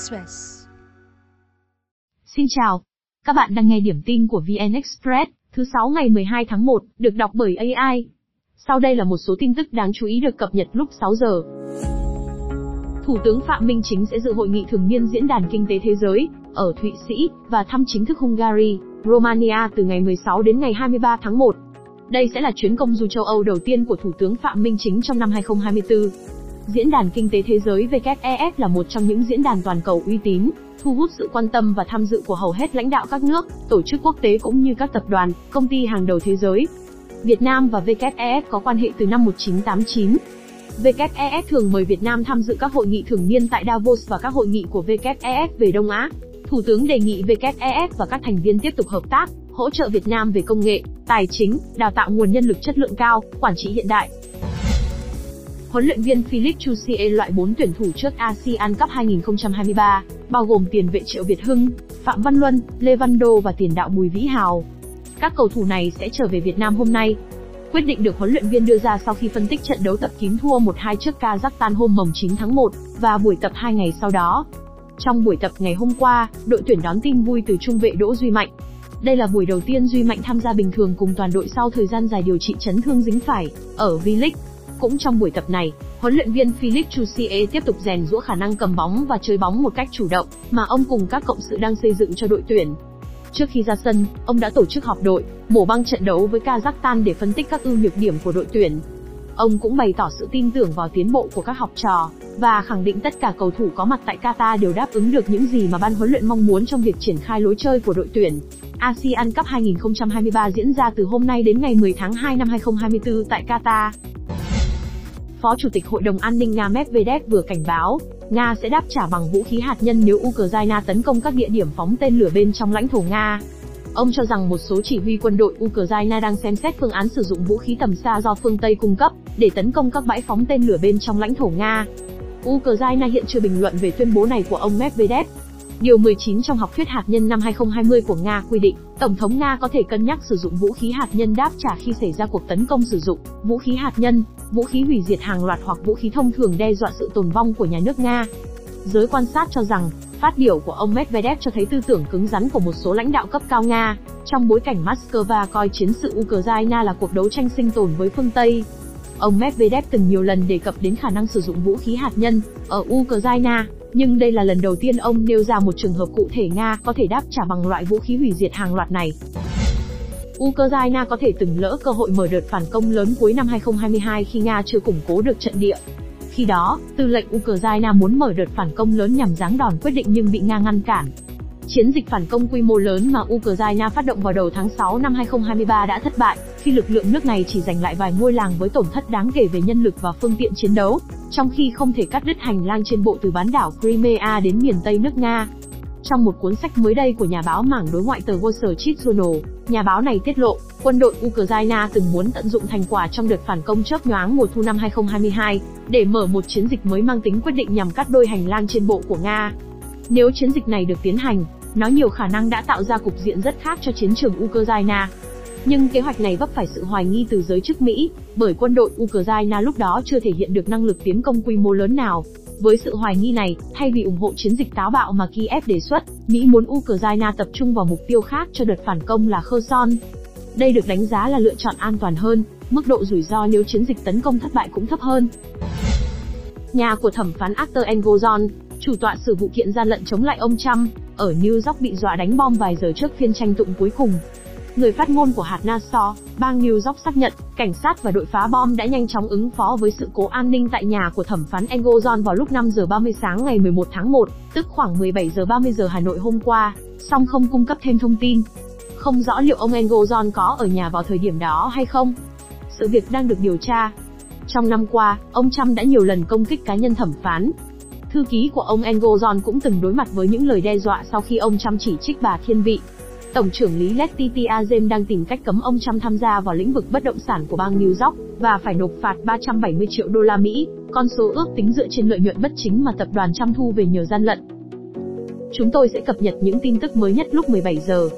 Express. Xin chào. Các bạn đang nghe điểm tin của VN Express, thứ 6 ngày 12 tháng 1, được đọc bởi AI. Sau đây là một số tin tức đáng chú ý được cập nhật lúc 6 giờ. Thủ tướng Phạm Minh Chính sẽ dự hội nghị thường niên Diễn đàn Kinh tế Thế giới, ở Thụy Sĩ, và thăm chính thức Hungary, Romania từ ngày 16 đến ngày 23 tháng 1. Đây sẽ là chuyến công du châu Âu đầu tiên của Thủ tướng Phạm Minh Chính trong năm 2024. Diễn đàn Kinh tế Thế giới WEF là một trong những diễn đàn toàn cầu uy tín, thu hút sự quan tâm và tham dự của hầu hết lãnh đạo các nước, tổ chức quốc tế cũng như các tập đoàn, công ty hàng đầu thế giới. Việt Nam và WEF có quan hệ từ năm 1989. WEF thường mời Việt Nam tham dự các hội nghị thường niên tại Davos và các hội nghị của WEF về Đông Á. Thủ tướng đề nghị WEF và các thành viên tiếp tục hợp tác, hỗ trợ Việt Nam về công nghệ, tài chính, đào tạo nguồn nhân lực chất lượng cao, quản trị hiện đại. Huấn luyện viên Philip Chusie loại 4 tuyển thủ trước ASEAN Cup 2023, bao gồm tiền vệ Triệu Việt Hưng, Phạm Văn Luân, Lê Văn Đô và tiền đạo Bùi Vĩ Hào. Các cầu thủ này sẽ trở về Việt Nam hôm nay. Quyết định được huấn luyện viên đưa ra sau khi phân tích trận đấu tập kín thua 1-2 trước Kazakhstan hôm mồng 9 tháng 1 và buổi tập 2 ngày sau đó. Trong buổi tập ngày hôm qua, đội tuyển đón tin vui từ trung vệ Đỗ Duy Mạnh. Đây là buổi đầu tiên Duy Mạnh tham gia bình thường cùng toàn đội sau thời gian dài điều trị chấn thương dính phải ở V-League. Cũng trong buổi tập này, huấn luyện viên Philip Chusie tiếp tục rèn rũa khả năng cầm bóng và chơi bóng một cách chủ động, mà ông cùng các cộng sự đang xây dựng cho đội tuyển. Trước khi ra sân, ông đã tổ chức họp đội, mổ băng trận đấu với Kazakhstan để phân tích các ưu nhược điểm của đội tuyển. Ông cũng bày tỏ sự tin tưởng vào tiến bộ của các học trò, và khẳng định tất cả cầu thủ có mặt tại Qatar đều đáp ứng được những gì mà ban huấn luyện mong muốn trong việc triển khai lối chơi của đội tuyển. ASEAN Cup 2023 diễn ra từ hôm nay đến ngày 10 tháng 2 năm 2024 tại Qatar. Phó Chủ tịch Hội đồng An ninh Nga Medvedev vừa cảnh báo, Nga sẽ đáp trả bằng vũ khí hạt nhân nếu Ukraine tấn công các địa điểm phóng tên lửa bên trong lãnh thổ Nga. Ông cho rằng một số chỉ huy quân đội Ukraine đang xem xét phương án sử dụng vũ khí tầm xa do phương Tây cung cấp để tấn công các bãi phóng tên lửa bên trong lãnh thổ Nga. Ukraine hiện chưa bình luận về tuyên bố này của ông Medvedev. Điều 19 trong học thuyết hạt nhân năm 2020 của Nga quy định, Tổng thống Nga có thể cân nhắc sử dụng vũ khí hạt nhân đáp trả khi xảy ra cuộc tấn công sử dụng vũ khí hạt nhân, vũ khí hủy diệt hàng loạt hoặc vũ khí thông thường đe dọa sự tồn vong của nhà nước Nga. Giới quan sát cho rằng, phát biểu của ông Medvedev cho thấy tư tưởng cứng rắn của một số lãnh đạo cấp cao Nga, trong bối cảnh Moscow coi chiến sự Ukraine là cuộc đấu tranh sinh tồn với phương Tây. Ông Medvedev từng nhiều lần đề cập đến khả năng sử dụng vũ khí hạt nhân ở Ukraine, nhưng đây là lần đầu tiên ông nêu ra một trường hợp cụ thể Nga có thể đáp trả bằng loại vũ khí hủy diệt hàng loạt này. Ukraine có thể từng lỡ cơ hội mở đợt phản công lớn cuối năm 2022 khi Nga chưa củng cố được trận địa. Khi đó, tư lệnh Ukraine muốn mở đợt phản công lớn nhằm giáng đòn quyết định nhưng bị Nga ngăn cản. Chiến dịch phản công quy mô lớn mà Ukraine phát động vào đầu tháng 6 năm 2023 đã thất bại, khi lực lượng nước này chỉ giành lại vài ngôi làng với tổn thất đáng kể về nhân lực và phương tiện chiến đấu, trong khi không thể cắt đứt hành lang trên bộ từ bán đảo Crimea đến miền Tây nước Nga. Trong một cuốn sách mới đây của nhà báo mảng đối ngoại tờ Wall Street Journal, nhà báo này tiết lộ, quân đội Ukraine từng muốn tận dụng thành quả trong đợt phản công chớp nhoáng mùa thu năm 2022 để mở một chiến dịch mới mang tính quyết định nhằm cắt đôi hành lang trên bộ của Nga. Nếu chiến dịch này được tiến hành, nó nhiều khả năng đã tạo ra cục diện rất khác cho chiến trường Ukraine. Nhưng kế hoạch này vấp phải sự hoài nghi từ giới chức Mỹ, bởi quân đội Ukraine lúc đó chưa thể hiện được năng lực tiến công quy mô lớn nào. Với sự hoài nghi này, thay vì ủng hộ chiến dịch táo bạo mà Kiev đề xuất, Mỹ muốn Ukraine tập trung vào mục tiêu khác cho đợt phản công là Kherson. Đây được đánh giá là lựa chọn an toàn hơn, mức độ rủi ro nếu chiến dịch tấn công thất bại cũng thấp hơn. Nhà của thẩm phán Arthur Engozon, chủ tọa xử vụ kiện gian lận chống lại ông Trump, ở New York bị dọa đánh bom vài giờ trước phiên tranh tụng cuối cùng. Người phát ngôn của hạt Nassau, bang New York xác nhận, cảnh sát và đội phá bom đã nhanh chóng ứng phó với sự cố an ninh tại nhà của thẩm phán Engelson vào lúc 5 giờ 30 sáng ngày 11 tháng 1, tức khoảng 17 giờ 30 giờ Hà Nội hôm qua, song không cung cấp thêm thông tin. Không rõ liệu ông Engelson có ở nhà vào thời điểm đó hay không. Sự việc đang được điều tra. Trong năm qua, ông Trump đã nhiều lần công kích cá nhân thẩm phán, Thư ký của ông Engelson cũng từng đối mặt với những lời đe dọa sau khi ông Trump chỉ trích bà thiên vị. Tổng trưởng lý Letitia James đang tìm cách cấm ông Trump tham gia vào lĩnh vực bất động sản của bang New York và phải nộp phạt 370 triệu đô la Mỹ, con số ước tính dựa trên lợi nhuận bất chính mà tập đoàn Trump thu về nhờ gian lận. Chúng tôi sẽ cập nhật những tin tức mới nhất lúc 17 giờ.